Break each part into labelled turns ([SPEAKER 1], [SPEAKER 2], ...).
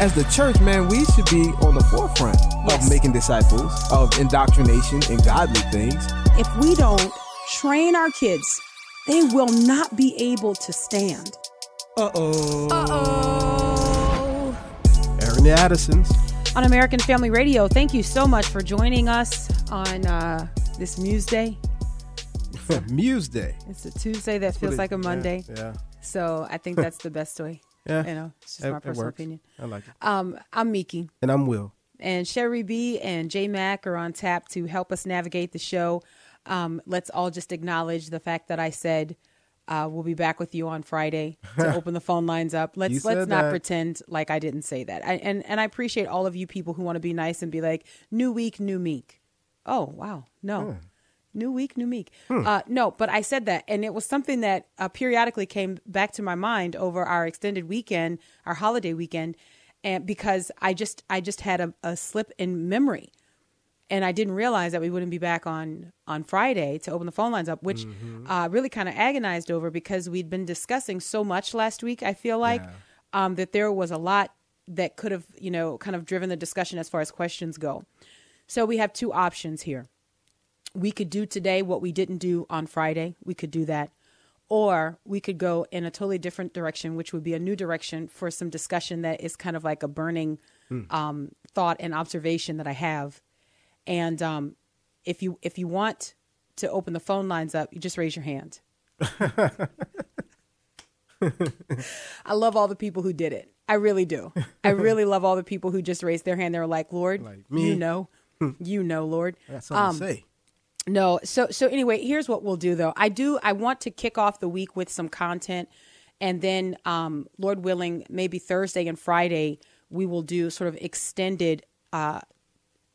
[SPEAKER 1] As the church, man, we should be on the forefront
[SPEAKER 2] Yes.
[SPEAKER 1] of making disciples, of indoctrination and godly things.
[SPEAKER 2] If we don't train our kids, they will not be able to stand.
[SPEAKER 1] Uh oh.
[SPEAKER 2] Uh
[SPEAKER 3] oh. The Addisons.
[SPEAKER 2] On American Family Radio, thank you so much for joining us on uh, this Muse Day.
[SPEAKER 3] Muse Day.
[SPEAKER 2] It's a Tuesday that
[SPEAKER 3] What
[SPEAKER 2] feels
[SPEAKER 3] it-
[SPEAKER 2] like a
[SPEAKER 3] yeah,
[SPEAKER 2] Monday.
[SPEAKER 3] Yeah.
[SPEAKER 2] So I think that's the best way.
[SPEAKER 3] Yeah.
[SPEAKER 2] You know, it's just
[SPEAKER 3] It-
[SPEAKER 2] my personal opinion.
[SPEAKER 3] I like it.
[SPEAKER 2] Um, I'm Miki.
[SPEAKER 3] And I'm Will.
[SPEAKER 2] and Sherry B and J Mac are on tap to help us navigate the show. Um, let's all just acknowledge the fact that I said uh, we'll be back with you on Friday to open the phone lines up. Let's let's not
[SPEAKER 3] that.
[SPEAKER 2] pretend like I didn't say that. I, and and I appreciate all of you people who want to be nice and be like new week, new meek. Oh wow, no. New week, new meek. Uh, no, but I said that, and it was something that uh, periodically came back to my mind over our extended weekend, our holiday weekend, and because I just I just had a, a slip in memory, and I didn't realize that we wouldn't be back on on Friday to open the phone lines up, which uh, really kind of agonized over because we'd been discussing so much last week. I feel like um, that there was a lot that could have you know kind of driven the discussion as far as questions go. So we have two options here we could do today what we didn't do on Friday. We could do that. Or we could go in a totally different direction, which would be a new direction for some discussion that is kind of like a burning um, thought and observation that I have. And um, if you if you want to open the phone lines up, you just raise your hand. I love all the people who did it. I really do. I really love all the people who just raised their hand. They were like, Lord,
[SPEAKER 3] Like
[SPEAKER 2] you know, you know, Lord.
[SPEAKER 3] I got something
[SPEAKER 2] Um,
[SPEAKER 3] to say.
[SPEAKER 2] No, so so anyway, here's what we'll do though. I do I want to kick off the week with some content and then um Lord willing, maybe Thursday and Friday we will do sort of extended uh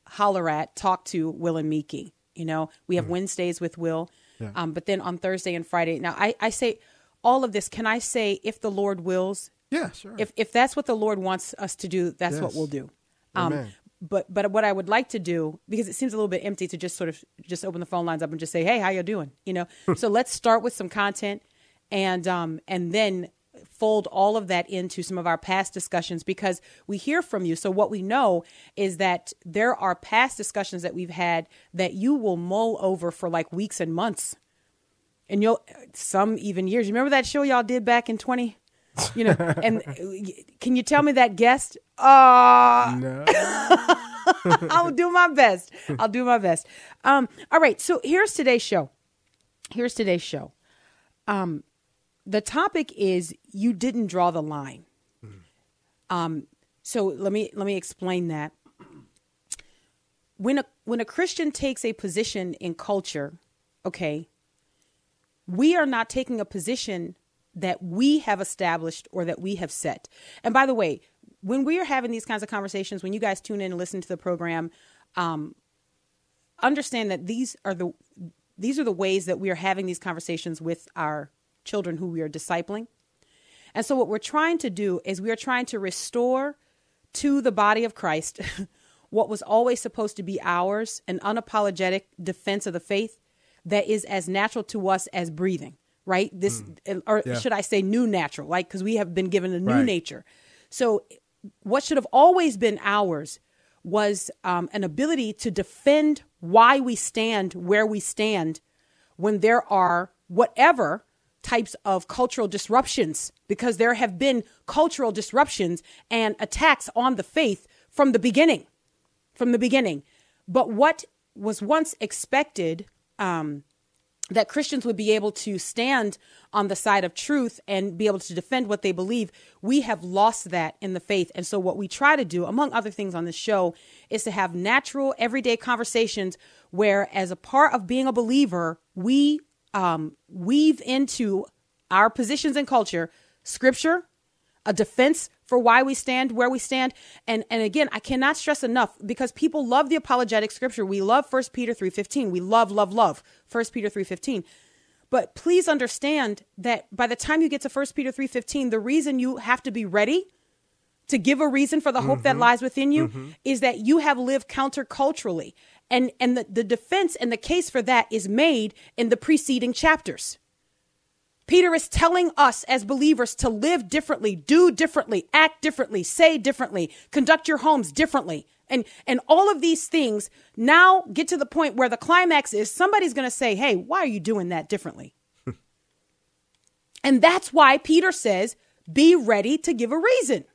[SPEAKER 2] holler at talk to Will and Miki. You know, we have Wednesdays with Will. Um but then on Thursday and Friday. Now I I say all of this can I say if the Lord wills
[SPEAKER 3] Yeah, sure.
[SPEAKER 2] if if that's what the Lord wants us to do, that's what we'll do. Um,
[SPEAKER 3] Amen.
[SPEAKER 2] But but what I would like to do because it seems a little bit empty to just sort of just open the phone lines up and just say, "Hey, how you doing?" You know. so let's start with some content, and um and then fold all of that into some of our past discussions because we hear from you. So what we know is that there are past discussions that we've had that you will mull over for like weeks and months and you'll some even years. You remember that show y'all did back in twenty, you know? and uh, can you tell me that guest? Uh
[SPEAKER 3] no.
[SPEAKER 2] I'll do my best. I'll do my best. Um, all right. So here's today's show. Here's today's show. Um, the topic is you didn't draw the line. Um, so let me let me explain that. When a when a Christian takes a position in culture, okay, we are not taking a position that we have established or that we have set. And by the way, when we are having these kinds of conversations, when you guys tune in and listen to the program, um, understand that these are the these are the ways that we are having these conversations with our children who we are discipling. And so what we're trying to do is we are trying to restore to the body of Christ what was always supposed to be ours, an unapologetic defense of the faith that is as natural to us as breathing, right? This or
[SPEAKER 3] Yeah.
[SPEAKER 2] should I say new natural, like cuz we have been given a new
[SPEAKER 3] Right.
[SPEAKER 2] nature. So what should have always been ours was um, an ability to defend why we stand where we stand when there are whatever types of cultural disruptions, because there have been cultural disruptions and attacks on the faith from the beginning. From the beginning. But what was once expected um, that Christians would be able to stand on the side of truth and be able to defend what they believe, we have lost that in the faith. And so, what we try to do, among other things on this show, is to have natural, everyday conversations where, as a part of being a believer, we um, weave into our positions and culture scripture, a defense for why we stand where we stand. And and again, I cannot stress enough because people love the apologetic scripture. We love 1 Peter 3:15. We love love love 1 Peter 3:15. But please understand that by the time you get to 1 Peter 3:15, the reason you have to be ready to give a reason for the hope
[SPEAKER 3] Mm-hmm.
[SPEAKER 2] that lies within you is that you have lived counterculturally. And and the, the defense and the case for that is made in the preceding chapters. Peter is telling us as believers to live differently, do differently, act differently, say differently, conduct your homes differently. And and all of these things now get to the point where the climax is somebody's going to say, "Hey, why are you doing that differently?" and that's why Peter says, "Be ready to give a reason."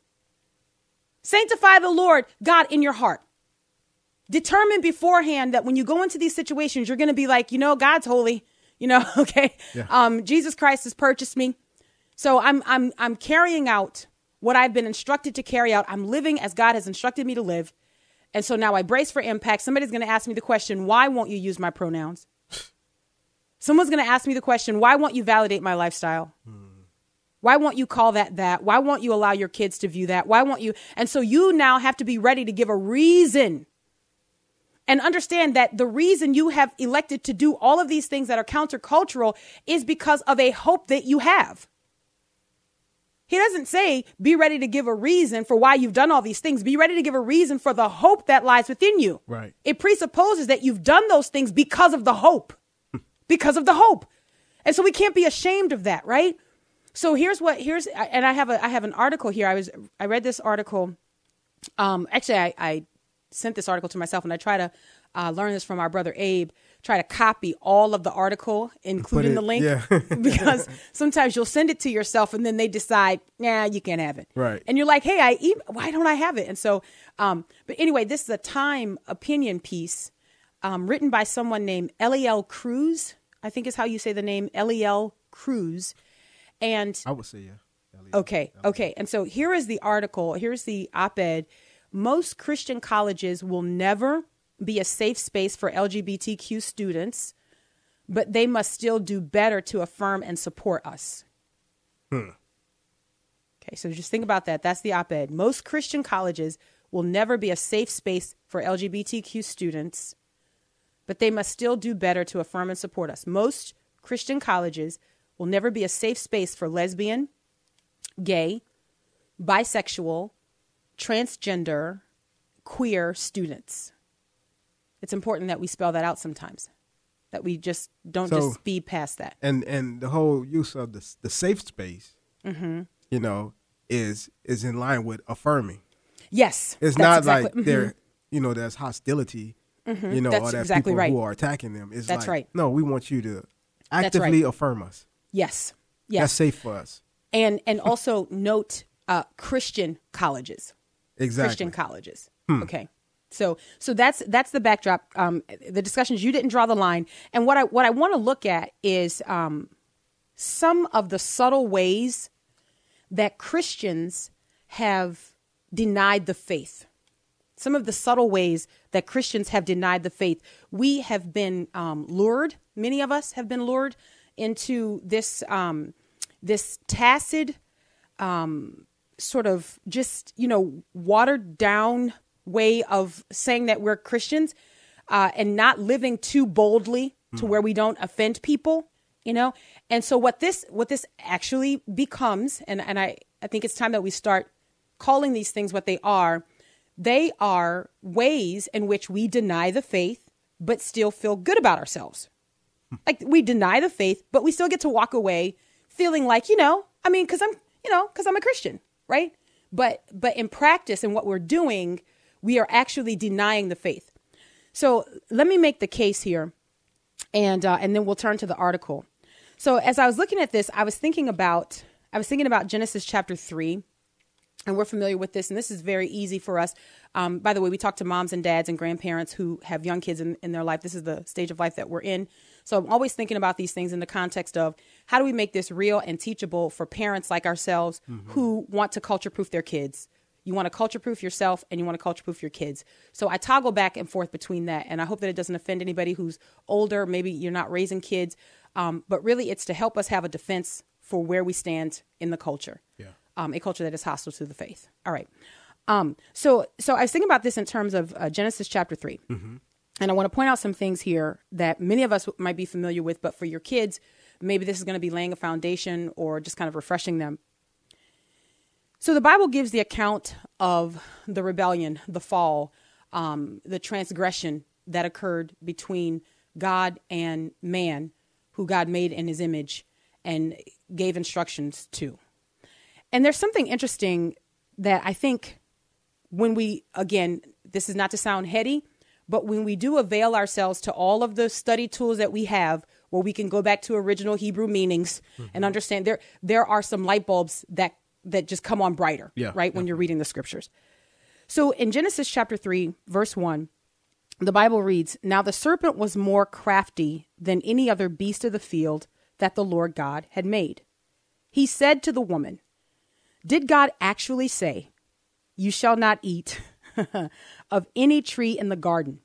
[SPEAKER 2] Sanctify the Lord God in your heart. Determine beforehand that when you go into these situations, you're going to be like, you know, God's holy. You know, okay. Um, Jesus Christ has purchased me, so I'm I'm I'm carrying out what I've been instructed to carry out. I'm living as God has instructed me to live, and so now I brace for impact. Somebody's going to ask me the question, why won't you use my pronouns? Someone's going to ask me the question, why won't you validate my lifestyle? Why won't you call that that? Why won't you allow your kids to view that? Why won't you? And so you now have to be ready to give a reason and understand that the reason you have elected to do all of these things that are countercultural is because of a hope that you have. He doesn't say, be ready to give a reason for why you've done all these things. Be ready to give a reason for the hope that lies within you.
[SPEAKER 3] Right.
[SPEAKER 2] It presupposes that you've done those things because of the hope. because of the hope. And so we can't be ashamed of that, right? So here's what here's and I have a I have an article here. I was I read this article. Um, actually, I, I sent this article to myself, and I try to uh, learn this from our brother Abe. Try to copy all of the article, including
[SPEAKER 3] it-
[SPEAKER 2] the link,
[SPEAKER 3] yeah.
[SPEAKER 2] because sometimes you'll send it to yourself, and then they decide, nah, you can't have it.
[SPEAKER 3] Right.
[SPEAKER 2] And you're like, hey, I e- why don't I have it? And so, um, but anyway, this is a Time opinion piece um, written by someone named Eliel Cruz. I think is how you say the name Eliel Cruz. And
[SPEAKER 3] I would say yeah.
[SPEAKER 2] Okay, okay. And so here is the article. Here's the op ed. Most Christian colleges will never be a safe space for LGBTQ students, but they must still do better to affirm and support us. Hmm. Okay, so just think about that. That's the op ed. Most Christian colleges will never be a safe space for LGBTQ students, but they must still do better to affirm and support us. Most Christian colleges will never be a safe space for lesbian, gay, bisexual, transgender, queer students. It's important that we spell that out sometimes, that we just don't
[SPEAKER 3] So-
[SPEAKER 2] just speed past that.
[SPEAKER 3] And and the whole use of the the safe space,
[SPEAKER 2] Mm-hmm.
[SPEAKER 3] you know, is is in line with affirming.
[SPEAKER 2] Yes,
[SPEAKER 3] It's not
[SPEAKER 2] exactly-
[SPEAKER 3] like
[SPEAKER 2] mhm.
[SPEAKER 3] there, you know, there's hostility, you know,
[SPEAKER 2] That's
[SPEAKER 3] or that
[SPEAKER 2] exactly
[SPEAKER 3] people
[SPEAKER 2] right.
[SPEAKER 3] who are attacking them. It's
[SPEAKER 2] That's
[SPEAKER 3] like,
[SPEAKER 2] right.
[SPEAKER 3] No, we want you to
[SPEAKER 2] right.
[SPEAKER 3] actively affirm us.
[SPEAKER 2] Yes, yes,
[SPEAKER 3] That's safe for us.
[SPEAKER 2] and and also note uh, Christian colleges.
[SPEAKER 3] Exactly. Hmm.
[SPEAKER 2] Christian colleges. Okay. So so that's that's the backdrop. Um, the discussions you didn't draw the line, and what I what I want to look at is um, some of the subtle ways that Christians have denied the faith. Some of the subtle ways that Christians have denied the faith. We have been um, lured. Many of us have been lured into this um, this tacit sort of just you know watered down way of saying that we're Christians uh, and not living too boldly to where we don't offend people, you know. And so what this what this actually becomes, and and I I think it's time that we start calling these things what they are. They are ways in which we deny the faith, but still feel good about ourselves. Like we deny the faith, but we still get to walk away feeling like, you know, I mean, because I'm, you know, because I'm a Christian, right? But but in practice and what we're doing, we are actually denying the faith. So let me make the case here, and uh, and then we'll turn to the article. So as I was looking at this, I was thinking about I was thinking about Genesis chapter three, and we're familiar with this, and this is very easy for us. Um, by the way, we talk to moms and dads and grandparents who have young kids in, in their life. This is the stage of life that we're in. So I'm always thinking about these things in the context of how do we make this real and teachable for parents like ourselves who want to culture proof their kids. You want to culture proof yourself and you want to culture proof your kids. So I toggle back and forth between that. And I hope that it doesn't offend anybody who's older. Maybe you're not raising kids. Um, but really, it's to help us have a defense for where we stand in the culture.
[SPEAKER 3] Yeah.
[SPEAKER 2] um, a culture that is hostile to the faith. All right. Um, so, so I was thinking about this in terms of uh, Genesis chapter 3 and I want to point out some things here that many of us might be familiar with, but for your kids, maybe this is going to be laying a foundation or just kind of refreshing them. So the Bible gives the account of the rebellion, the fall, um, the transgression that occurred between God and man, who God made in his image and gave instructions to. And there's something interesting that I think when we, again, this is not to sound heady, but when we do avail ourselves to all of the study tools that we have, where we can go back to original Hebrew meanings
[SPEAKER 3] Mm-hmm.
[SPEAKER 2] and understand there there are some light bulbs that that just come on brighter,
[SPEAKER 3] Yeah,
[SPEAKER 2] right? When you're reading the scriptures. So in Genesis chapter 3, verse 1, the Bible reads, Now the serpent was more crafty than any other beast of the field that the Lord God had made. He said to the woman, Did God actually say, You shall not eat of any tree in the garden?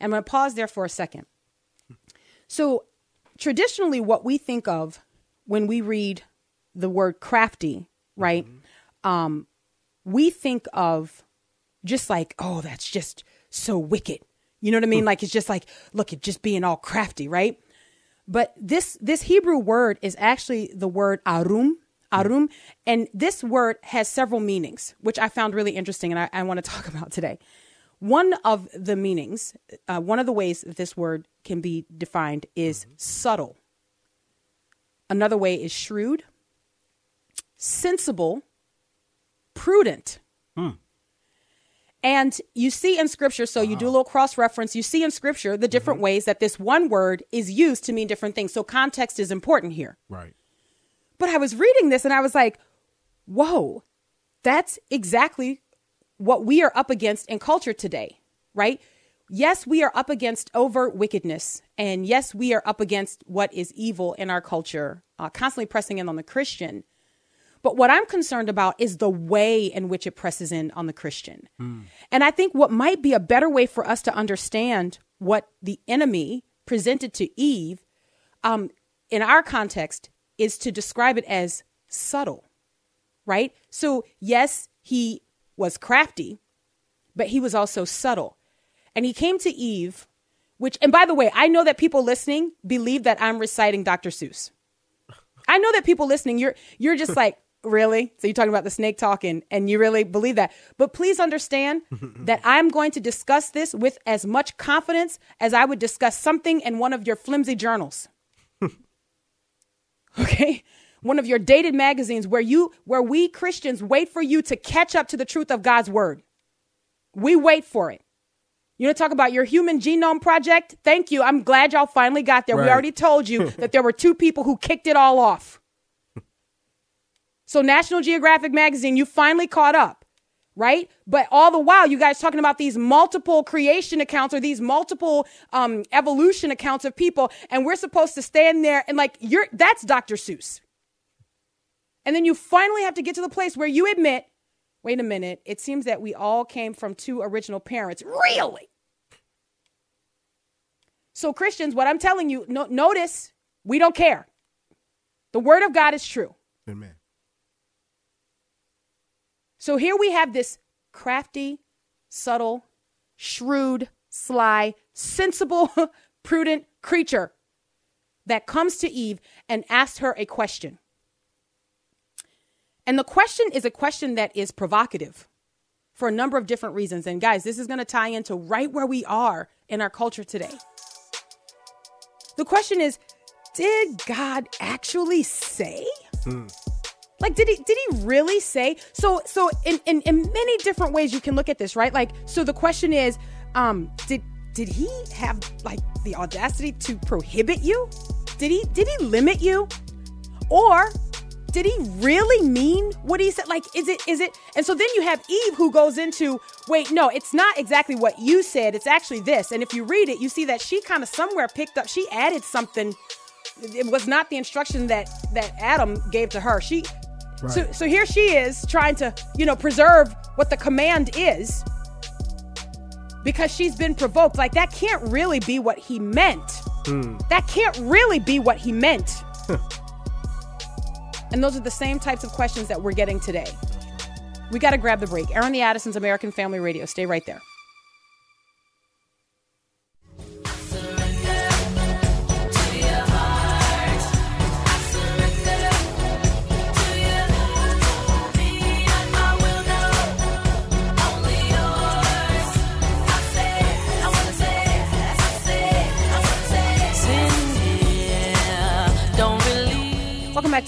[SPEAKER 2] And I'm going to pause there for a second. So, traditionally, what we think of when we read the word crafty, right? Um, we think of just like, oh, that's just so wicked. You know what I mean? Like it's just like, look, it just being all crafty, right? But this this Hebrew word is actually the word arum, arum, and this word has several meanings, which I found really interesting, and I, I want to talk about today. One of the meanings, uh, one of the ways that this word can be defined is mm-hmm. subtle. Another way is shrewd, sensible, prudent. Hmm. And you see in scripture, so you do a little cross reference, you see in scripture the different mm-hmm. ways that this one word is used to mean different things. So context is important here.
[SPEAKER 3] Right.
[SPEAKER 2] But I was reading this and I was like, whoa, that's exactly what we are up against in culture today, right? Yes, we are up against overt wickedness. And yes, we are up against what is evil in our culture, uh, constantly pressing in on the Christian. But what I'm concerned about is the way in which it presses in on the Christian. And I think what might be a better way for us to understand what the enemy presented to Eve um, in our context is to describe it as subtle, right? So, yes, he was crafty, but he was also subtle. And he came to Eve, which, and by the way, I know that people listening believe that I'm reciting Dr. Seuss. I know that people listening, you're you're just like, really? So you're talking about the snake talking and you really believe that. But please understand that I'm going to discuss this with as much confidence as I would discuss something in one of your flimsy journals. okay? One of your dated magazines where you where we Christians wait for you to catch up to the truth of God's word. We wait for it. You want to talk about your human genome project? Thank you. I'm glad y'all finally got there. We already told you that there were two people who kicked it all off. So National Geographic magazine, you finally caught up, right? But all the while, you guys talking about these multiple creation accounts or these multiple um, evolution accounts of people, and we're supposed to stand there and like you're that's Dr. Seuss. And then you finally have to get to the place where you admit, wait a minute, it seems that we all came from two original parents. Really? So Christians, what I'm telling you, no, notice we don't care. The word of God is true.
[SPEAKER 3] Amen.
[SPEAKER 2] So here we have this crafty, subtle, shrewd, sly, sensible, prudent creature that comes to Eve and asks her a question. And the question is a question that is provocative for a number of different reasons. And guys, this is going to tie into right where we are in our culture today. The question is Did God actually say? Hmm. Like, did he did he really say? So so in, in in many different ways you can look at this, right? Like, so the question is, um, did did he have like the audacity to prohibit you? Did he did he limit you? Or did he really mean what he said? Like, is it is it? And so then you have Eve who goes into, wait, no, it's not exactly what you said. It's actually this. And if you read it, you see that she kind of somewhere picked up, she added something. It was not the instruction that that Adam gave to her. She so, so here she is trying to, you know, preserve what the command is because she's been provoked. Like, that can't really be what he meant. Hmm. That can't really be what he meant. And those are the same types of questions that we're getting today. We got to grab the break. Airing the Addisons, American Family Radio. Stay right there.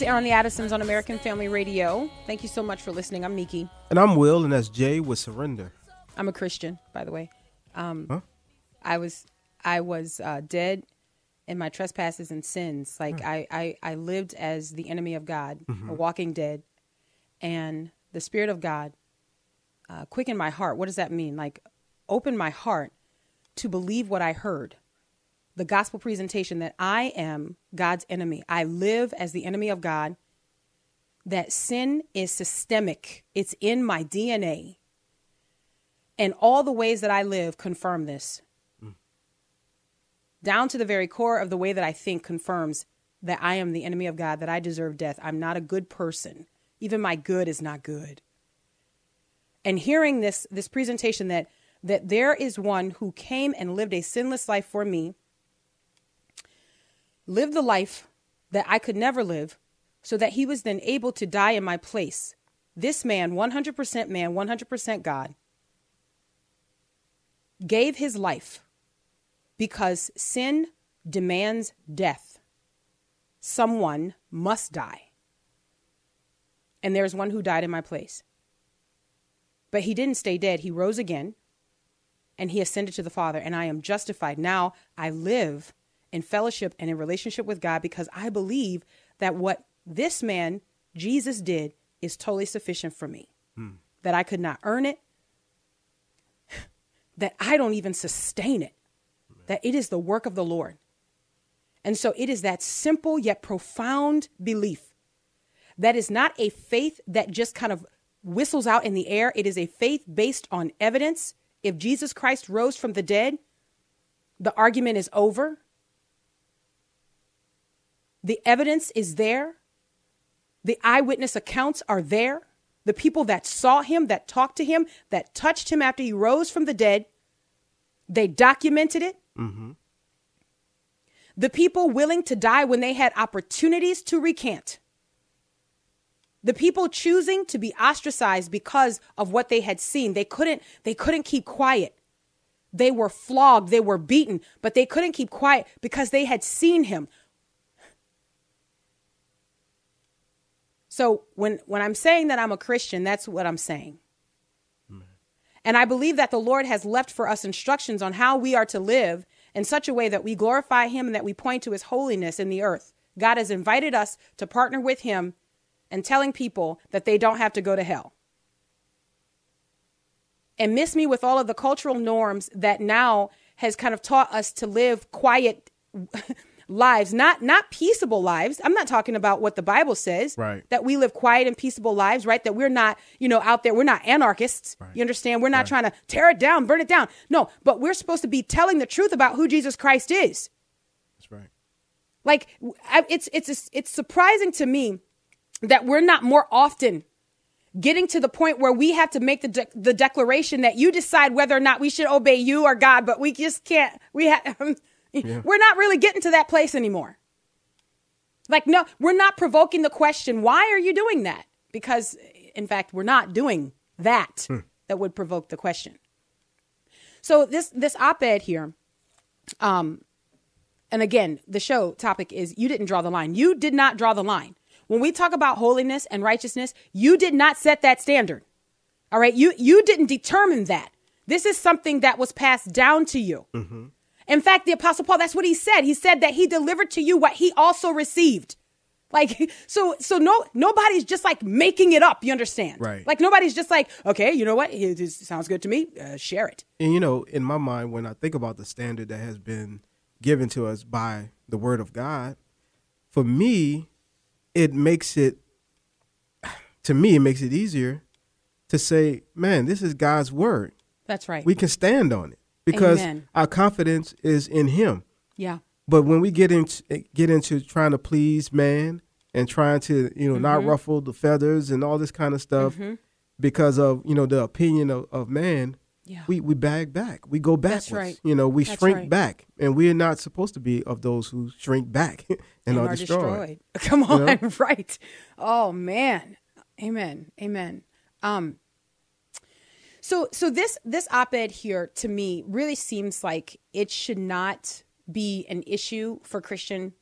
[SPEAKER 2] Airing the Addisons on American Family Radio. Thank you so much for listening. I'm Miki.
[SPEAKER 3] And I'm Will, and that's Jay with Surrender.
[SPEAKER 2] I'm a Christian, by the way. Um,
[SPEAKER 3] Huh?
[SPEAKER 2] I was I was uh, dead in my trespasses and sins.
[SPEAKER 3] Hmm.
[SPEAKER 2] Like I, I I lived as the enemy of God,
[SPEAKER 3] Mm-hmm.
[SPEAKER 2] a walking dead, and the Spirit of God uh, quickened my heart. What does that mean? Like open my heart to believe what I heard. The gospel presentation that I am God's enemy. I live as the enemy of God. That sin is systemic. It's in my DNA. And all the ways that I live confirm this. Down to the very core of the way that I think confirms that I am the enemy of God, that I deserve death. I'm not a good person. Even my good is not good. And hearing this this presentation that that there is one who came and lived a sinless life for me, lived the life that I could never live, so that he was then able to die in my place. This man, 100% man, 100% God, gave his life because sin demands death. Someone must die. And there's one who died in my place. But he didn't stay dead. He rose again and he ascended to the Father, and I am justified. Now I live in fellowship and in relationship with God because I believe that what this man, Jesus, did is totally sufficient for me. Hmm. That I could not earn it, that I don't even sustain it, that it is the work of the Lord. And so it is that simple yet profound belief that is not a faith that just kind of whistles out in the air. It is a faith based on evidence. If Jesus Christ rose from the dead, the argument is over. The evidence is there. The eyewitness accounts are there. The people that saw him, that talked to him, that touched him after he rose from the dead, they documented it. Mm-hmm. The people willing to die when they had opportunities to recant. The people choosing to be ostracized because of what they had seen. They couldn't they couldn't keep quiet. They were flogged, they were beaten, but they couldn't keep quiet because they had seen him. So when when I'm saying that I'm a Christian, that's what I'm saying. And I believe that the Lord has left for us instructions on how we are to live in such a way that we glorify him and that we point to his holiness in the earth. God has invited us to partner with him and telling people that they don't have to go to hell. And miss me with all of the cultural norms that now has kind of taught us to live quiet lives, not not peaceable lives. I'm not talking about what the Bible says.
[SPEAKER 3] Right.
[SPEAKER 2] That we live quiet and peaceable lives, right? That we're not, you know, out there, we're not anarchists. You understand? We're not trying to tear it down, burn it down. No, but we're supposed to be telling the truth about who Jesus Christ is.
[SPEAKER 3] That's right.
[SPEAKER 2] Like I- it's it's it's surprising to me that we're not more often getting to the point where we have to make the de- the declaration that you decide whether or not we should obey you or God, but we just can't. We have we're not really getting to that place anymore. Like no, we're not provoking the question, why are you doing that? Because in fact, we're not doing that that would provoke the question. So this this op-ed here um, and again, the show topic is you didn't draw the line. You did not draw the line. When we talk about holiness and righteousness, you did not set that standard. All right. You, you didn't determine that. This is something that was passed down to you. In fact, the apostle Paul, that's what he said. He said that he delivered to you what he also received. Like, so, so no, nobody's just like making it up. You understand?
[SPEAKER 3] Right.
[SPEAKER 2] Like nobody's just like, okay, you know what? It, it sounds good to me. Uh, share it.
[SPEAKER 3] And you know, in my mind, when I think about the standard that has been given to us by the Word of God, for me, it makes it, to me, it makes it easier to say, man, this is God's Word.
[SPEAKER 2] That's right.
[SPEAKER 3] We can stand on it because
[SPEAKER 2] Amen.
[SPEAKER 3] our confidence is in Him.
[SPEAKER 2] yeah.
[SPEAKER 3] But when we get into get into trying to please man and trying to you know
[SPEAKER 2] Mm-hmm.
[SPEAKER 3] not ruffle the feathers and all this kind of stuff because of you know the opinion of, of man
[SPEAKER 2] Yeah.
[SPEAKER 3] we we bag back we go backwards
[SPEAKER 2] That's right.
[SPEAKER 3] you know we
[SPEAKER 2] That's
[SPEAKER 3] shrink
[SPEAKER 2] right.
[SPEAKER 3] back and we're not supposed to be of those who shrink back and, are, destroyed.
[SPEAKER 2] Come on,
[SPEAKER 3] know?
[SPEAKER 2] right? Oh man, amen, amen. Um, so so this this op-ed here to me really seems like it should not be an issue for Christian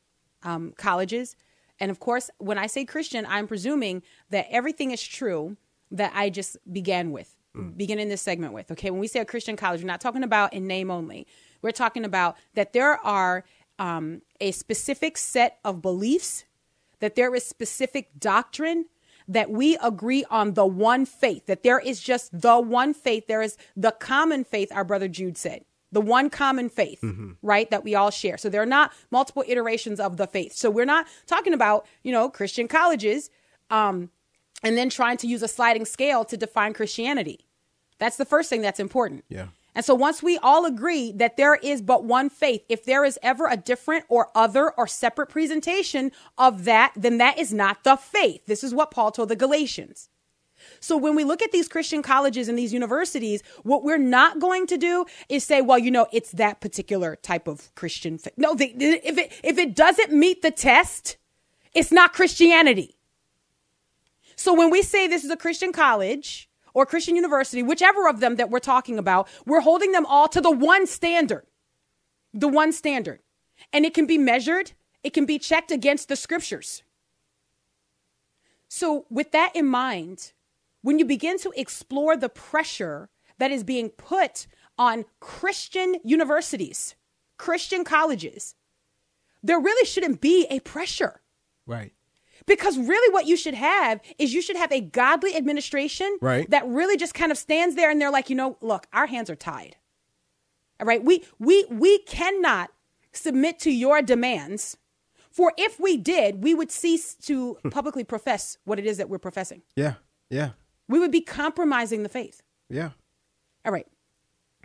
[SPEAKER 2] um, colleges. And of course, when I say Christian, I'm presuming that everything is true that I just began with, beginning this segment with. Okay, when we say a Christian college, we're not talking about in name only. We're talking about that there are um, a specific set of beliefs, that there is specific doctrine, that we agree on the one faith, that there is just the one faith. There is the common faith, our brother Jude said, the one common faith, right, that we all share. So there are not multiple iterations of the faith. So we're not talking about, you know, Christian colleges um, and then trying to use a sliding scale to define Christianity. That's the first thing that's important.
[SPEAKER 3] Yeah.
[SPEAKER 2] And so once we all agree that there is but one faith, if there is ever a different or other or separate presentation of that, then that is not the faith. This is what Paul told the Galatians. So when we look at these Christian colleges and these universities, what we're not going to do is say, well, you know, it's that particular type of Christian faith. No, they, if it if it doesn't meet the test, it's not Christianity. So when we say this is a Christian college or Christian university, whichever of them that we're talking about, we're holding them all to the one standard. The one standard. And it can be measured, it can be checked against the scriptures. So, with that in mind, when you begin to explore the pressure that is being put on Christian universities, Christian colleges, there really shouldn't be a pressure.
[SPEAKER 3] right
[SPEAKER 2] Because really, what you should have is you should have a godly administration
[SPEAKER 3] Right.
[SPEAKER 2] that really just kind of stands there and they're like, you know, look, our hands are tied. All right, we we we cannot submit to your demands, for if we did, we would cease to publicly profess what it is that we're professing.
[SPEAKER 3] yeah yeah
[SPEAKER 2] We would be compromising the faith.
[SPEAKER 3] yeah
[SPEAKER 2] All right.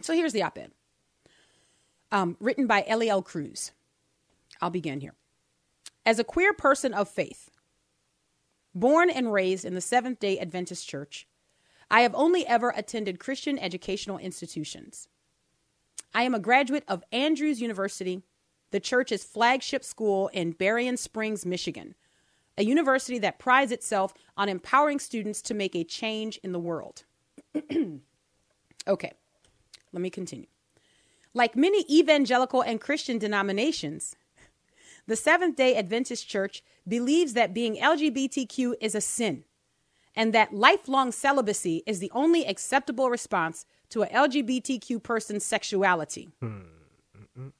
[SPEAKER 2] So here's the op ed um, written by Eliel Cruz. I'll begin here. As a queer person of faith, born and raised in the Seventh day Adventist Church, I have only ever attended Christian educational institutions. I am a graduate of Andrews University, the church's flagship school in Berrien Springs, Michigan, a university that prides itself on empowering students to make a change in the world. Okay, let me continue. Like many evangelical and Christian denominations, the Seventh day Adventist Church believes that being LGBTQ is a sin and that lifelong celibacy is the only acceptable response to a LGBTQ person's sexuality. Hmm. Mm, mm, mm.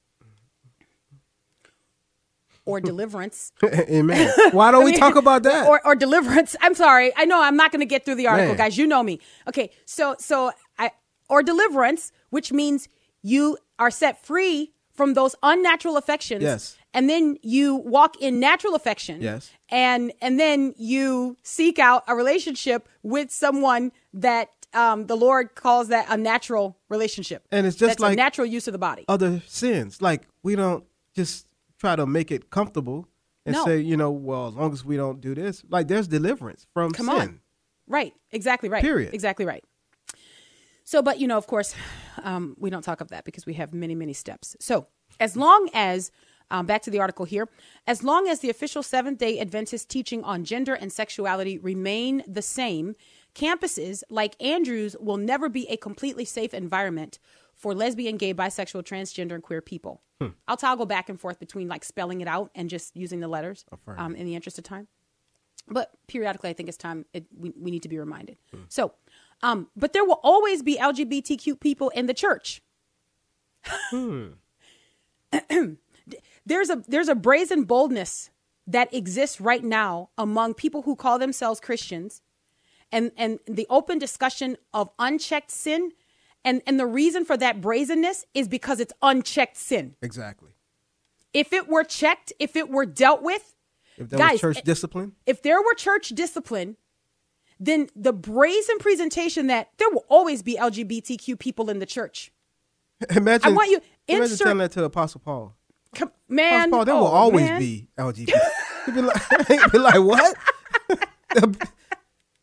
[SPEAKER 2] Or deliverance.
[SPEAKER 3] amen why don't we talk about that
[SPEAKER 2] or, or deliverance. I'm sorry. I know I'm not going to get through the article,
[SPEAKER 3] Man.
[SPEAKER 2] guys. You know me. Okay, so so I or deliverance, which means you are set free from those unnatural affections.
[SPEAKER 3] Yes.
[SPEAKER 2] And then you walk in natural affection.
[SPEAKER 3] Yes.
[SPEAKER 2] And and then you seek out a relationship with someone that um, the Lord calls that a natural relationship.
[SPEAKER 3] And it's just
[SPEAKER 2] That's a
[SPEAKER 3] like-
[SPEAKER 2] natural use of the body.
[SPEAKER 3] other sins. Like we don't just try to make it comfortable and
[SPEAKER 2] No.
[SPEAKER 3] say, you know, well, as long as we don't do this, like there's deliverance from
[SPEAKER 2] Come
[SPEAKER 3] sin.
[SPEAKER 2] on. Right. Exactly right.
[SPEAKER 3] Period.
[SPEAKER 2] Exactly right. So, but you know, of course, um, we don't talk of that because we have many, many steps. So, as long as, um, back to the article here, as long as the official Seventh day Adventist teaching on gender and sexuality remain the same, campuses like Andrews will never be a completely safe environment for lesbian, gay, bisexual, transgender, and queer people. I'll toggle back and forth between like spelling it out and just using the letters um, in the interest of time. But periodically i think it's time it, we, we need to be reminded. So um, but there will always be lgbtq people in the church there's a there's a brazen boldness that exists right now among people who call themselves christians and and the open discussion of unchecked sin and and the reason for that brazenness is because it's unchecked sin
[SPEAKER 3] Exactly.
[SPEAKER 2] if it were checked if it were dealt with
[SPEAKER 3] If there
[SPEAKER 2] Guys,
[SPEAKER 3] was church
[SPEAKER 2] eh,
[SPEAKER 3] discipline,
[SPEAKER 2] if there were church discipline, then the brazen presentation that there will always be LGBTQ people in the church.
[SPEAKER 3] imagine.
[SPEAKER 2] I want you-
[SPEAKER 3] imagine
[SPEAKER 2] insert-
[SPEAKER 3] telling that to Apostle Paul.
[SPEAKER 2] Come, man,
[SPEAKER 3] Paul, there
[SPEAKER 2] oh,
[SPEAKER 3] will always
[SPEAKER 2] man.
[SPEAKER 3] be LGBT. Be like, be like what?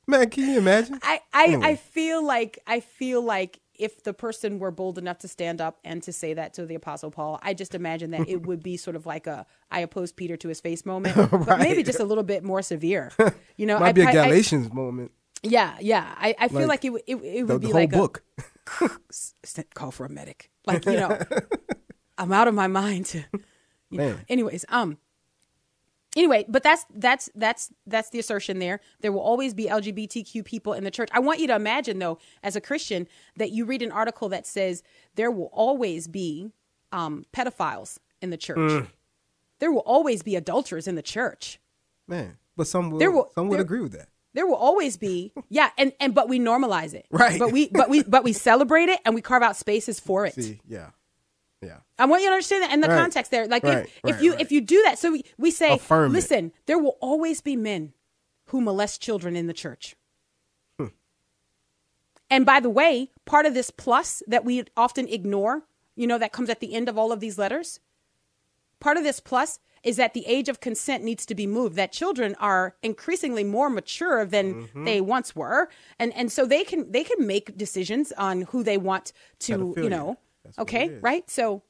[SPEAKER 3] Man, can you imagine?
[SPEAKER 2] I I,
[SPEAKER 3] Anyway.
[SPEAKER 2] I feel like I feel like if the person were bold enough to stand up and to say that to the apostle Paul, I just imagine that it would be sort of like a I oppose Peter to his face moment, but maybe just a little bit more severe. You know,
[SPEAKER 3] Might
[SPEAKER 2] I,
[SPEAKER 3] be a Galatians moment.
[SPEAKER 2] yeah, yeah. I, I feel
[SPEAKER 3] Like,
[SPEAKER 2] like, it would it, it would
[SPEAKER 3] the
[SPEAKER 2] be
[SPEAKER 3] whole
[SPEAKER 2] like
[SPEAKER 3] book.
[SPEAKER 2] a s- call for a medic. Like you know, I'm out of my mind. You know.
[SPEAKER 3] Man.
[SPEAKER 2] Anyways, um. Anyway, but that's that's that's that's the assertion there. There will always be LGBTQ people in the church. I want you to imagine though, as a Christian, that you read an article that says there will always be um, pedophiles in the church.
[SPEAKER 3] Mm.
[SPEAKER 2] There will always be adulterers in the church.
[SPEAKER 3] Man. But some would,
[SPEAKER 2] There will-
[SPEAKER 3] some would
[SPEAKER 2] there-
[SPEAKER 3] agree with that.
[SPEAKER 2] There will always be, yeah, and and but we normalize it,
[SPEAKER 3] Right.
[SPEAKER 2] But we but we but we celebrate it and we carve out spaces for it.
[SPEAKER 3] See, yeah. Yeah.
[SPEAKER 2] I want you to understand that in the
[SPEAKER 3] Right.
[SPEAKER 2] context there. Like
[SPEAKER 3] Right,
[SPEAKER 2] if, if
[SPEAKER 3] right,
[SPEAKER 2] you if you do that, so we, we say,
[SPEAKER 3] Affirm it.
[SPEAKER 2] listen, there will always be men who molest children in the church.
[SPEAKER 3] Hmm.
[SPEAKER 2] And by the way, part of this plus that we often ignore, you know, that comes at the end of all of these letters, part of this plus is that the age of consent needs to be moved that children are increasingly more mature than
[SPEAKER 3] Mm-hmm.
[SPEAKER 2] they once were and and so they can they can make decisions on who they want to you know
[SPEAKER 3] That's
[SPEAKER 2] okay right? So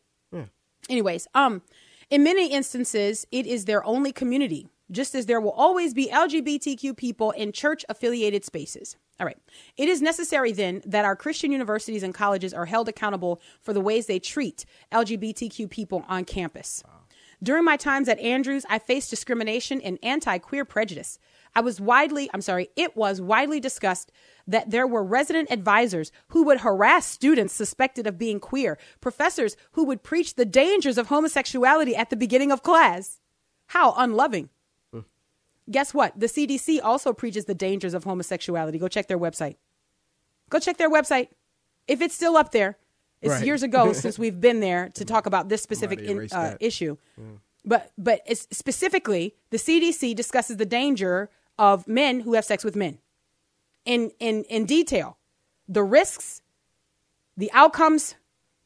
[SPEAKER 2] anyways um in many instances it is their only community just as there will always be lgbtq people in church affiliated spaces. All right. It is necessary then that our christian universities and colleges are held accountable for the ways they treat lgbtq people on campus. During my times at Andrews, I faced discrimination and anti queer prejudice. I was widely, I'm sorry, it was widely discussed that there were resident advisors who would harass students suspected of being queer, professors who would preach the dangers of homosexuality at the beginning of class. How unloving. Guess what? The CDC also preaches the dangers of homosexuality. Go check their website. Go check their website. If it's still up there, it's
[SPEAKER 3] Right.
[SPEAKER 2] years ago since we've been there to talk about this specific in, uh, issue. But but it's specifically, the CDC discusses the danger of men who have sex with men in in in detail, the risks, the outcomes,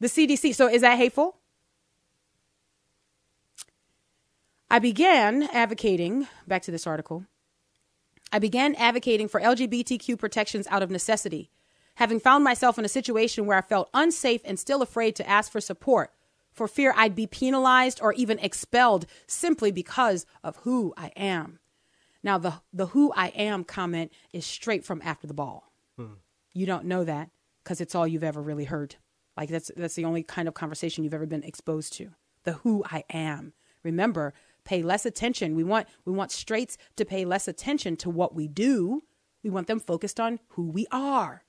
[SPEAKER 2] the CDC. So is that hateful? I began advocating, back to this article, I began advocating for LGBTQ protections out of necessity, having found myself in a situation where I felt unsafe and still afraid to ask for support for fear I'd be penalized or even expelled simply because of who I am. Now, the, the who I am comment is straight from after the ball. Hmm. You don't know that because it's all you've ever really heard. Like that's that's the only kind of conversation you've ever been exposed to. The who I am. Remember, pay less attention. We want we want straights to pay less attention to what we do. We want them focused on who we are.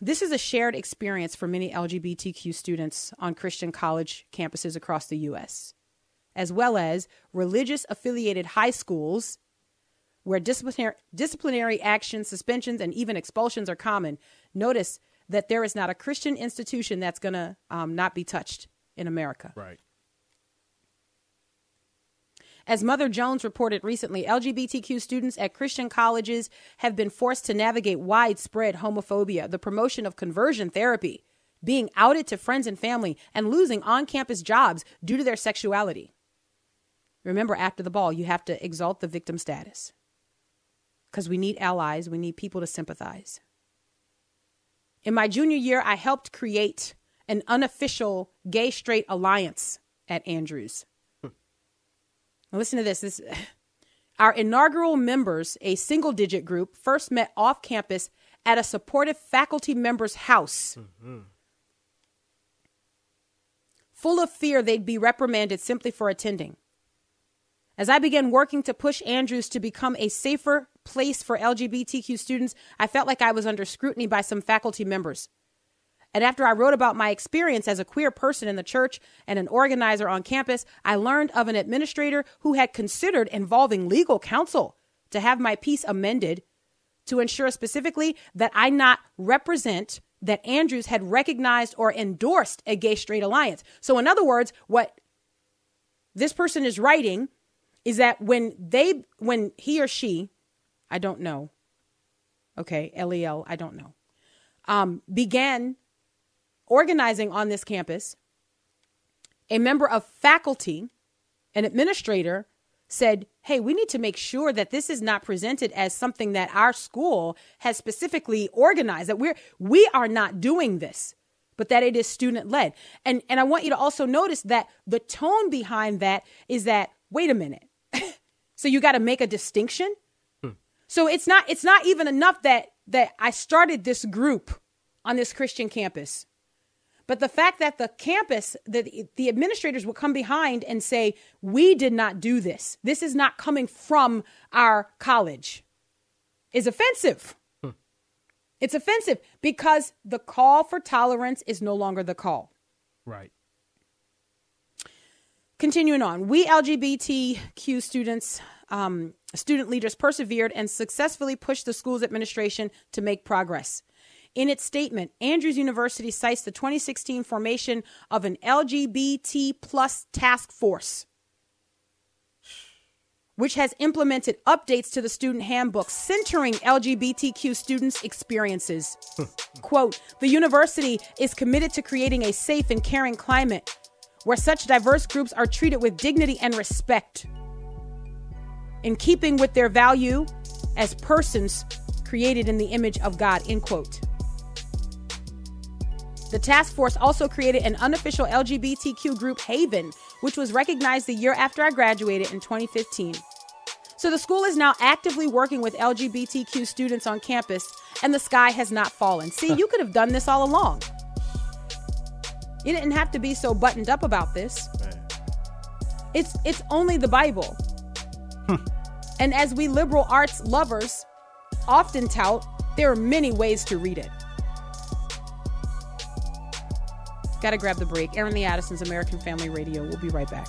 [SPEAKER 2] This is a shared experience for many LGBTQ students on Christian college campuses across the US, as well as religious affiliated high schools where disciplinary, disciplinary actions, suspensions, and even expulsions are common. Notice that there is not a Christian institution that's going to um, not be touched in America.
[SPEAKER 3] Right.
[SPEAKER 2] As Mother Jones reported recently, LGBTQ students at Christian colleges have been forced to navigate widespread homophobia, the promotion of conversion therapy, being outed to friends and family, and losing on campus jobs due to their sexuality. Remember, after the ball, you have to exalt the victim status because we need allies, we need people to sympathize. In my junior year, I helped create an unofficial gay straight alliance at Andrews. Now listen to this. This our inaugural members, a single digit group, first met off campus at a supportive faculty member's house. Mm-hmm. Full of fear they'd be reprimanded simply for attending. As I began working to push Andrews to become a safer place for LGBTQ students, I felt like I was under scrutiny by some faculty members. And after I wrote about my experience as a queer person in the church and an organizer on campus, I learned of an administrator who had considered involving legal counsel to have my piece amended to ensure specifically that I not represent that Andrews had recognized or endorsed a gay straight alliance. So, in other words, what this person is writing is that when they, when he or she, I don't know, okay, L E L, I don't know, um, began organizing on this campus, a member of faculty, an administrator, said, Hey, we need to make sure that this is not presented as something that our school has specifically organized, that we're, we are not doing this, but that it is student led. And, and I want you to also notice that the tone behind that is that, wait a minute. so you got to make a distinction. Hmm. So it's not, it's not even enough that, that I started this group on this Christian campus. But the fact that the campus, the, the administrators will come behind and say, we did not do this. This is not coming from our college is offensive. Hmm. It's offensive because the call for tolerance is no longer the call.
[SPEAKER 3] Right.
[SPEAKER 2] Continuing on, we LGBTQ students, um, student leaders persevered and successfully pushed the school's administration to make progress. In its statement, Andrews University cites the 2016 formation of an LGBT plus task force, which has implemented updates to the student handbook centering LGBTQ students' experiences. Quote, the university is committed to creating a safe and caring climate where such diverse groups are treated with dignity and respect. In keeping with their value as persons created in the image of God, end quote. The task force also created an unofficial LGBTQ group, Haven, which was recognized the year after I graduated in 2015. So the school is now actively working with LGBTQ students on campus, and the sky has not fallen. See, you could have done this all along. You didn't have to be so buttoned up about this. It's it's only the Bible. and as we liberal arts lovers often tout, there are many ways to read it. Gotta grab the break. Airing the Addisons, American Family Radio. We'll be right back.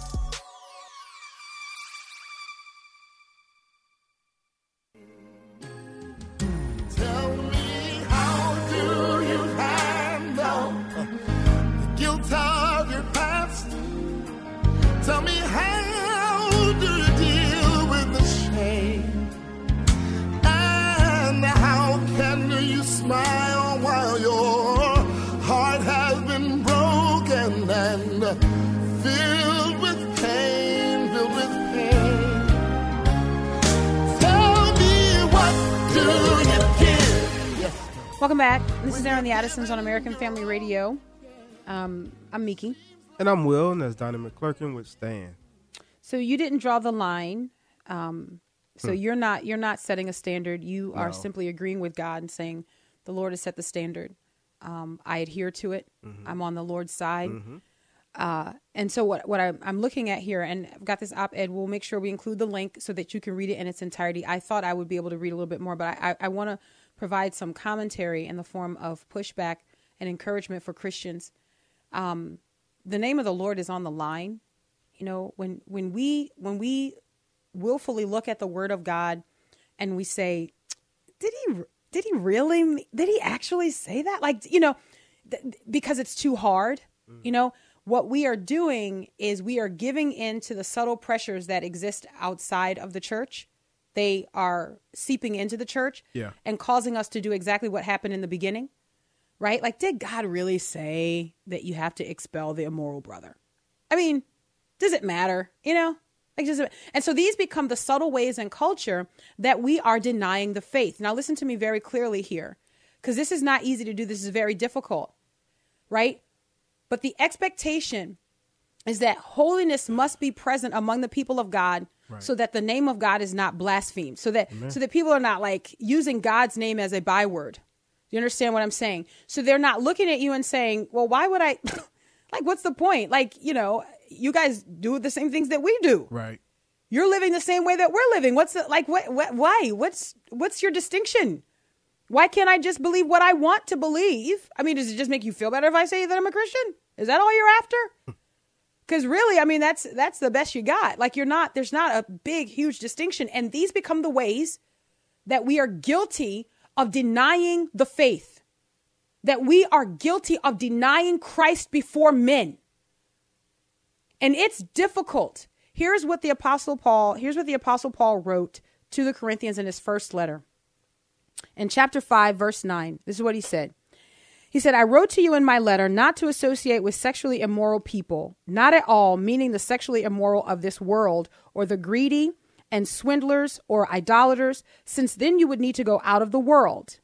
[SPEAKER 2] Welcome back. This is Airing the Addisons on American Family Radio. Um, I'm Miki.
[SPEAKER 3] And I'm Will, and that's Donnie McClurkin with Stand.
[SPEAKER 2] So you didn't draw the line. Um, so hmm. you're not you're not setting a standard. You are simply agreeing with God and saying, "The Lord has set the standard. Um, I adhere to it. Mm-hmm. I'm on the Lord's side." Mm-hmm. Uh, and so what what I, I'm looking at here, and I've got this op-ed. We'll make sure we include the link so that you can read it in its entirety. I thought I would be able to read a little bit more, but I, I, I want to provide some commentary in the form of pushback and encouragement for Christians. Um, the name of the Lord is on the line. You know, when when we when we willfully look at the Word of God and we say, "Did he? Did he really? Did he actually say that?" Like, you know, th- because it's too hard. Mm. You know, what we are doing is we are giving in to the subtle pressures that exist outside of the church they are seeping into the church
[SPEAKER 3] yeah.
[SPEAKER 2] and causing us to do exactly what happened in the beginning. Right? Like, did God really say that you have to expel the immoral brother? I mean, does it matter? You know? Like, does it, and so these become the subtle ways in culture that we are denying the faith. Now, listen to me very clearly here, because this is not easy to do. This is very difficult, right? But the expectation is that holiness must be present among the people of God right. so that the name of God is not blasphemed. So that Amen. so that people are not like using God's name as a byword. You understand what I'm saying? So they're not looking at you and saying, "Well, why would I like what's the point? Like, you know, you guys do the same things that we do."
[SPEAKER 3] Right.
[SPEAKER 2] You're living the same way that we're living. What's the like what, what why? What's what's your distinction? Why can't I just believe what I want to believe? I mean, does it just make you feel better if I say that I'm a Christian? Is that all you're after? Because really, I mean, that's that's the best you got. Like you're not, there's not a big, huge distinction. And these become the ways that we are guilty of denying the faith. That we are guilty of denying Christ before men. And it's difficult. Here's what the apostle Paul, here's what the apostle Paul wrote to the Corinthians in his first letter. In chapter 5, verse 9, this is what he said. He said, I wrote to you in my letter not to associate with sexually immoral people, not at all, meaning the sexually immoral of this world or the greedy and swindlers or idolaters, since then you would need to go out of the world.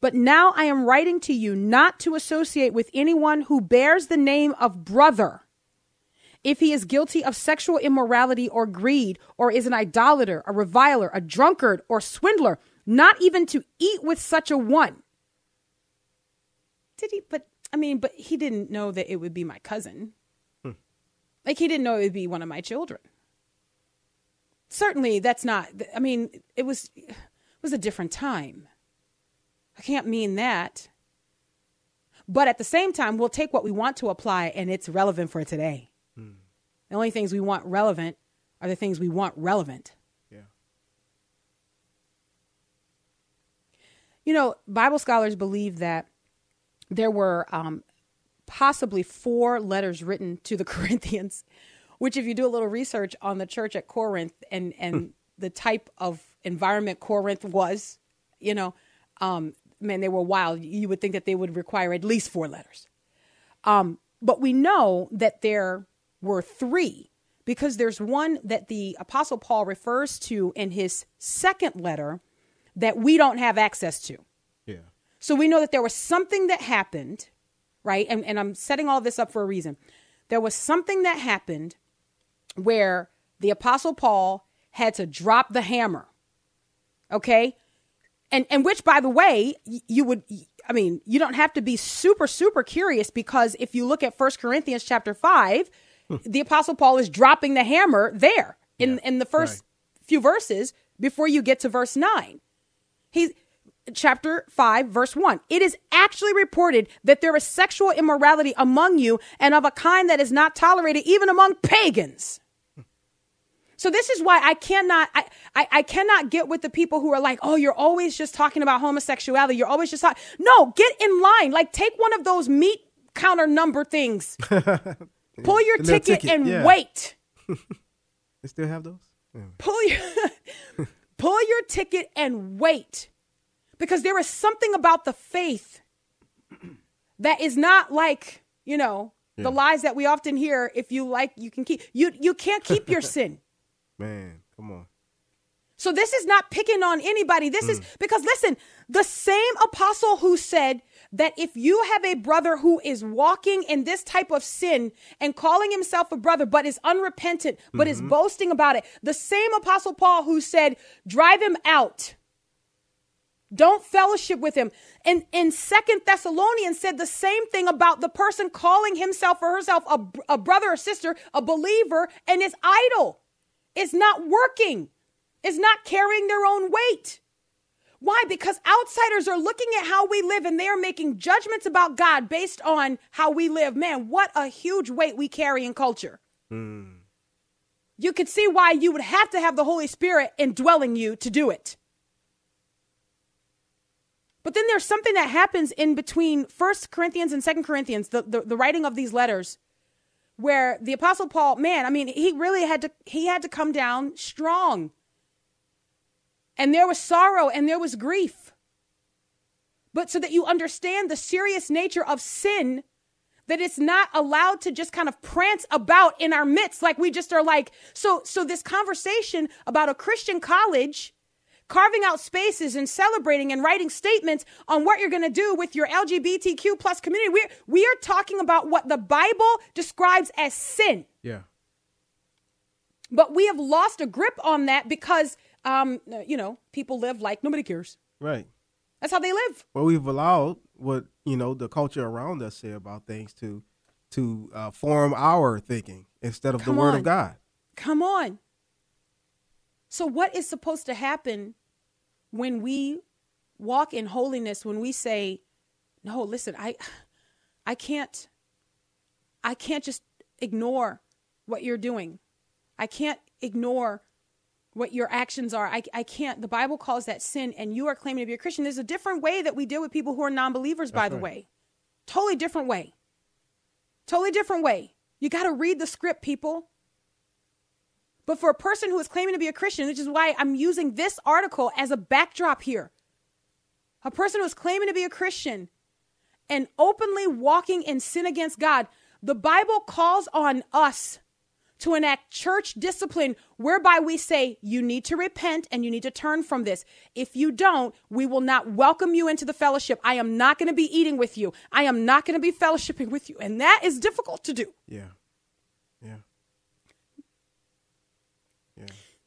[SPEAKER 2] But now I am writing to you not to associate with anyone who bears the name of brother if he is guilty of sexual immorality or greed, or is an idolater, a reviler, a drunkard, or swindler, not even to eat with such a one. Did he? But I mean, but he didn't know that it would be my cousin. Hmm. Like he didn't know it would be one of my children. Certainly, that's not. I mean, it was it was a different time. I can't mean that. But at the same time, we'll take what we want to apply, and it's relevant for today. The only things we want relevant are the things we want relevant.
[SPEAKER 3] Yeah.
[SPEAKER 2] You know, Bible scholars believe that there were um, possibly four letters written to the Corinthians, which, if you do a little research on the church at Corinth and, and the type of environment Corinth was, you know, um, man, they were wild. You would think that they would require at least four letters. Um, but we know that there were three because there's one that the Apostle Paul refers to in his second letter that we don't have access to. So we know that there was something that happened, right? And, and I'm setting all this up for a reason. There was something that happened where the Apostle Paul had to drop the hammer. Okay? And and which by the way, you would I mean, you don't have to be super super curious because if you look at First Corinthians chapter 5, hmm. the apostle Paul is dropping the hammer there in, yeah, in the first right. few verses before you get to verse 9. He chapter 5 verse 1 it is actually reported that there is sexual immorality among you and of a kind that is not tolerated even among pagans so this is why i cannot I, I, I cannot get with the people who are like oh you're always just talking about homosexuality you're always just talking no get in line like take one of those meat counter number things Pull your ticket, ticket, and yeah. wait.
[SPEAKER 3] they still have those?
[SPEAKER 2] Pull your pull your ticket and wait. Because there is something about the faith that is not like, you know, yeah. the lies that we often hear if you like you can keep you you can't keep your sin.
[SPEAKER 3] Man, come on.
[SPEAKER 2] So this is not picking on anybody. This mm. is because listen, the same apostle who said that if you have a brother who is walking in this type of sin and calling himself a brother, but is unrepentant, but mm-hmm. is boasting about it, the same Apostle Paul who said, drive him out. Don't fellowship with him. And in Second Thessalonians said the same thing about the person calling himself or herself a, a brother or sister, a believer, and is idle. Is not working. Is not carrying their own weight. Why? Because outsiders are looking at how we live and they are making judgments about God based on how we live. Man, what a huge weight we carry in culture. Mm. You could see why you would have to have the Holy Spirit indwelling you to do it. But then there's something that happens in between First Corinthians and Second Corinthians, the, the, the writing of these letters, where the Apostle Paul, man, I mean, he really had to he had to come down strong and there was sorrow and there was grief. But so that you understand the serious nature of sin, that it's not allowed to just kind of prance about in our midst like we just are like so so this conversation about a Christian college carving out spaces and celebrating and writing statements on what you're going to do with your LGBTQ plus community. We're, we are talking about what the Bible describes as sin.
[SPEAKER 3] Yeah.
[SPEAKER 2] But we have lost a grip on that because um, you know, people live like nobody cares.
[SPEAKER 3] Right.
[SPEAKER 2] That's how they live.
[SPEAKER 3] Well, we've allowed what you know the culture around us say about things to to uh, form our thinking instead of Come the Word of God.
[SPEAKER 2] Come on. So, what is supposed to happen when we walk in holiness? When we say, "No, listen, I, I can't, I can't just ignore what you're doing. I can't ignore what your actions are. I, I can't. The Bible calls that sin, and you are claiming to be a Christian. There's a different way that we deal with people who are non believers, by right. the way. Totally different way. Totally different way. You got to read the script, people. But for a person who is claiming to be a Christian, which is why I'm using this article as a backdrop here, a person who is claiming to be a Christian and openly walking in sin against God, the Bible calls on us to enact church discipline whereby we say, you need to repent and you need to turn from this. If you don't, we will not welcome you into the fellowship. I am not going to be eating with you. I am not going to be fellowshipping with you. And that is difficult to do.
[SPEAKER 3] Yeah. Yeah.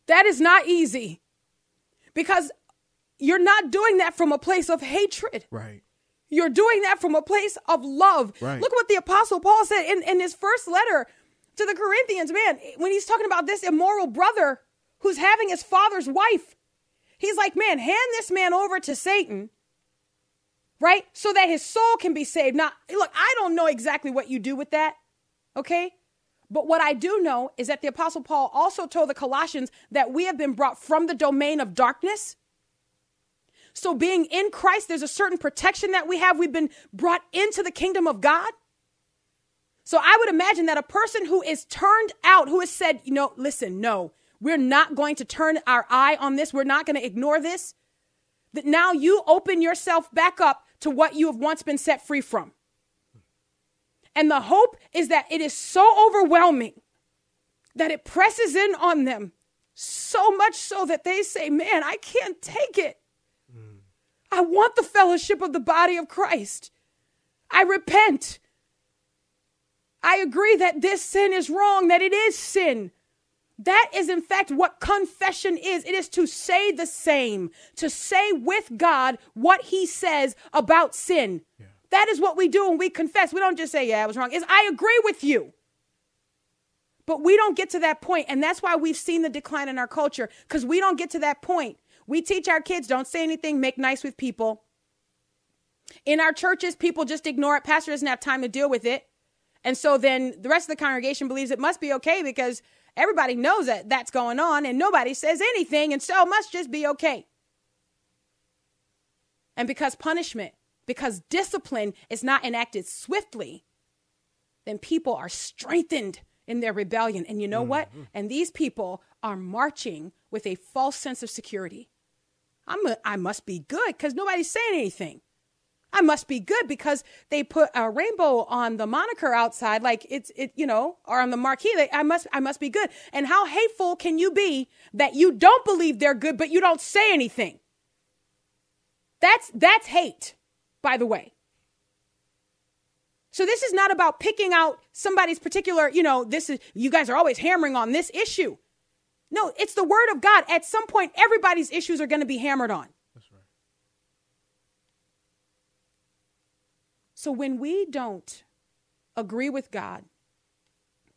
[SPEAKER 2] That is not easy because you're not doing that from a place of hatred.
[SPEAKER 3] Right.
[SPEAKER 2] You're doing that from a place of love.
[SPEAKER 3] Right.
[SPEAKER 2] Look what the Apostle Paul said in, in his first letter to the Corinthians, man, when he's talking about this immoral brother who's having his father's wife. He's like, man, hand this man over to Satan, right? So that his soul can be saved. Now, look, I don't know exactly what you do with that, okay? But what I do know is that the Apostle Paul also told the Colossians that we have been brought from the domain of darkness. So, being in Christ, there's a certain protection that we have. We've been brought into the kingdom of God. So I would imagine that a person who is turned out, who has said, you know, listen, no, we're not going to turn our eye on this, we're not going to ignore this, that now you open yourself back up to what you have once been set free from. And the hope is that it is so overwhelming that it presses in on them so much so that they say, man, I can't take it. I want the fellowship of the body of Christ. I repent. I agree that this sin is wrong, that it is sin. That is, in fact, what confession is. It is to say the same, to say with God what He says about sin. Yeah. That is what we do when we confess. We don't just say, Yeah, I was wrong. Is I agree with you. But we don't get to that point, and that's why we've seen the decline in our culture because we don't get to that point. We teach our kids don't say anything, make nice with people. In our churches, people just ignore it. Pastor doesn't have time to deal with it. And so then the rest of the congregation believes it must be okay because everybody knows that that's going on and nobody says anything, and so it must just be okay. And because punishment, because discipline is not enacted swiftly, then people are strengthened in their rebellion. And you know mm-hmm. what? And these people are marching with a false sense of security. I'm a, I must be good because nobody's saying anything. I must be good because they put a rainbow on the moniker outside, like it's it, you know, or on the marquee. They, I must I must be good. And how hateful can you be that you don't believe they're good, but you don't say anything? That's that's hate, by the way. So this is not about picking out somebody's particular, you know, this is you guys are always hammering on this issue. No, it's the word of God. At some point, everybody's issues are going to be hammered on. That's right. So when we don't agree with God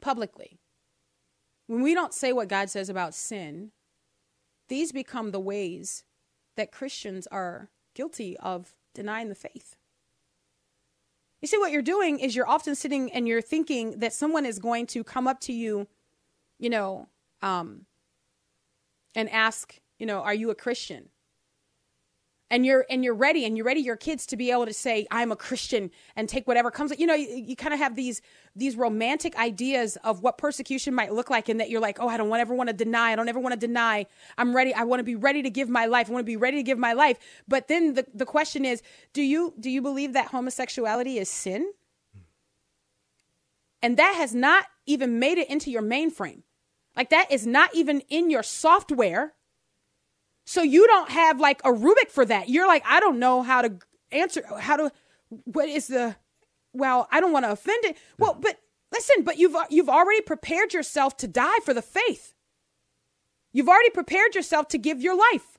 [SPEAKER 2] publicly, when we don't say what God says about sin, these become the ways that Christians are guilty of denying the faith. You see, what you're doing is you're often sitting and you're thinking that someone is going to come up to you, you know, um, and ask, you know, are you a Christian? And you're and you're ready and you're ready your kids to be able to say i'm a christian and take whatever comes you know you, you kind of have these these romantic ideas of what persecution might look like and that you're like oh i don't ever want to deny i don't ever want to deny. I'm ready i want to be ready to give my life i want to be ready to give my life. But then the, the question is do you do you believe that homosexuality is sin? And that has not even made it into your mainframe. Like that is not even in your software so you don't have like a Rubik for that. You're like, I don't know how to answer, how to, what is the, well, I don't want to offend it. Well, but listen, but you've, you've already prepared yourself to die for the faith. You've already prepared yourself to give your life.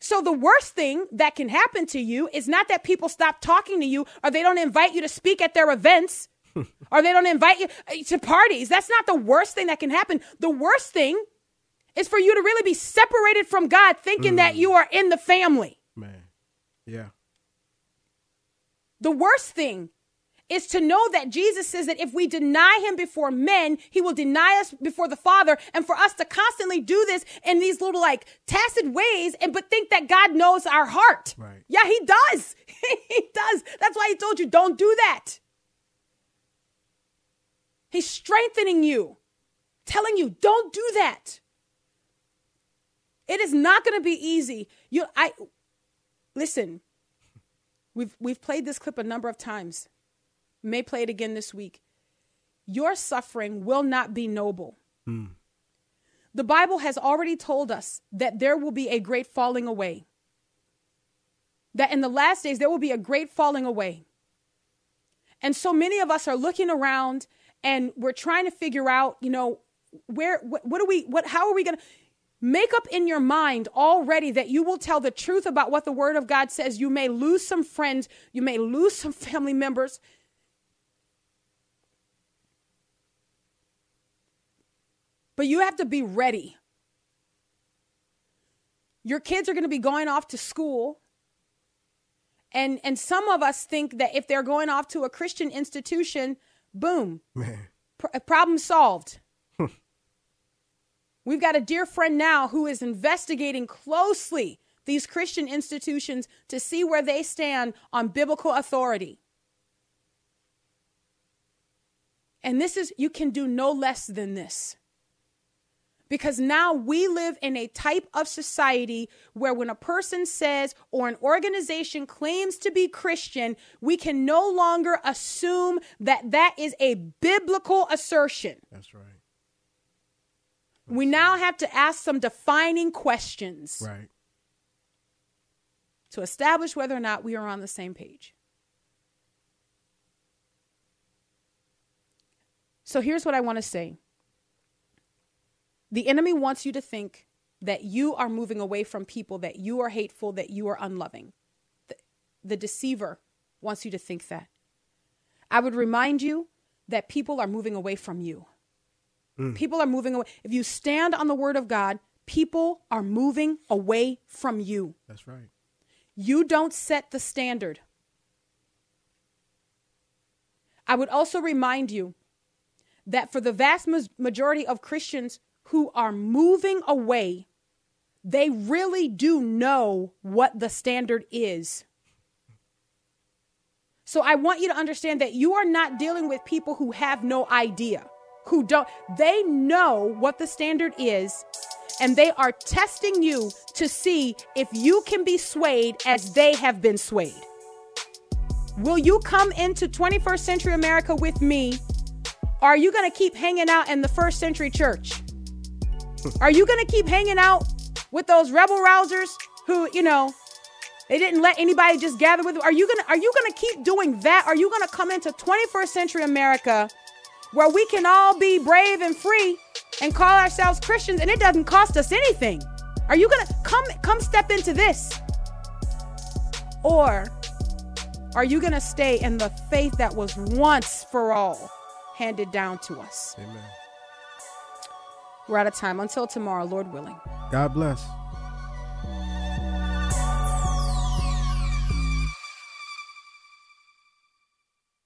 [SPEAKER 2] So the worst thing that can happen to you is not that people stop talking to you or they don't invite you to speak at their events or they don't invite you uh, to parties. That's not the worst thing that can happen. The worst thing is for you to really be separated from God, thinking mm. that you are in the family.
[SPEAKER 3] Man, yeah.
[SPEAKER 2] The worst thing is to know that Jesus says that if we deny him before men, he will deny us before the Father. And for us to constantly do this in these little like tacit ways and but think that God knows our heart.
[SPEAKER 3] Right.
[SPEAKER 2] Yeah, he does. he does. That's why he told you don't do that. He's strengthening you, telling you don't do that. It is not going to be easy. You I listen. We've we've played this clip a number of times. May play it again this week. Your suffering will not be noble. Mm. The Bible has already told us that there will be a great falling away. That in the last days there will be a great falling away. And so many of us are looking around and we're trying to figure out, you know, where what, what are we what how are we going to Make up in your mind already that you will tell the truth about what the Word of God says. You may lose some friends, you may lose some family members. But you have to be ready. Your kids are going to be going off to school. And, and some of us think that if they're going off to a Christian institution, boom, pr- problem solved. We've got a dear friend now who is investigating closely these Christian institutions to see where they stand on biblical authority. And this is, you can do no less than this. Because now we live in a type of society where when a person says or an organization claims to be Christian, we can no longer assume that that is a biblical assertion.
[SPEAKER 3] That's right
[SPEAKER 2] we now have to ask some defining questions.
[SPEAKER 3] Right.
[SPEAKER 2] To establish whether or not we are on the same page. So here's what I want to say the enemy wants you to think that you are moving away from people, that you are hateful, that you are unloving. The, the deceiver wants you to think that. I would remind you that people are moving away from you. Mm. People are moving away. If you stand on the word of God, people are moving away from you.
[SPEAKER 3] That's right.
[SPEAKER 2] You don't set the standard. I would also remind you that for the vast majority of Christians who are moving away, they really do know what the standard is. So I want you to understand that you are not dealing with people who have no idea who don't, they know what the standard is and they are testing you to see if you can be swayed as they have been swayed. Will you come into 21st century America with me? Or are you going to keep hanging out in the first century church? Are you going to keep hanging out with those rebel rousers who, you know, they didn't let anybody just gather with them? Are you going to are you going to keep doing that? Are you going to come into 21st century America where we can all be brave and free and call ourselves Christians and it doesn't cost us anything. Are you going to come come step into this? Or are you going to stay in the faith that was once for all handed down to us?
[SPEAKER 3] Amen.
[SPEAKER 2] We're out of time. Until tomorrow, Lord willing.
[SPEAKER 3] God bless.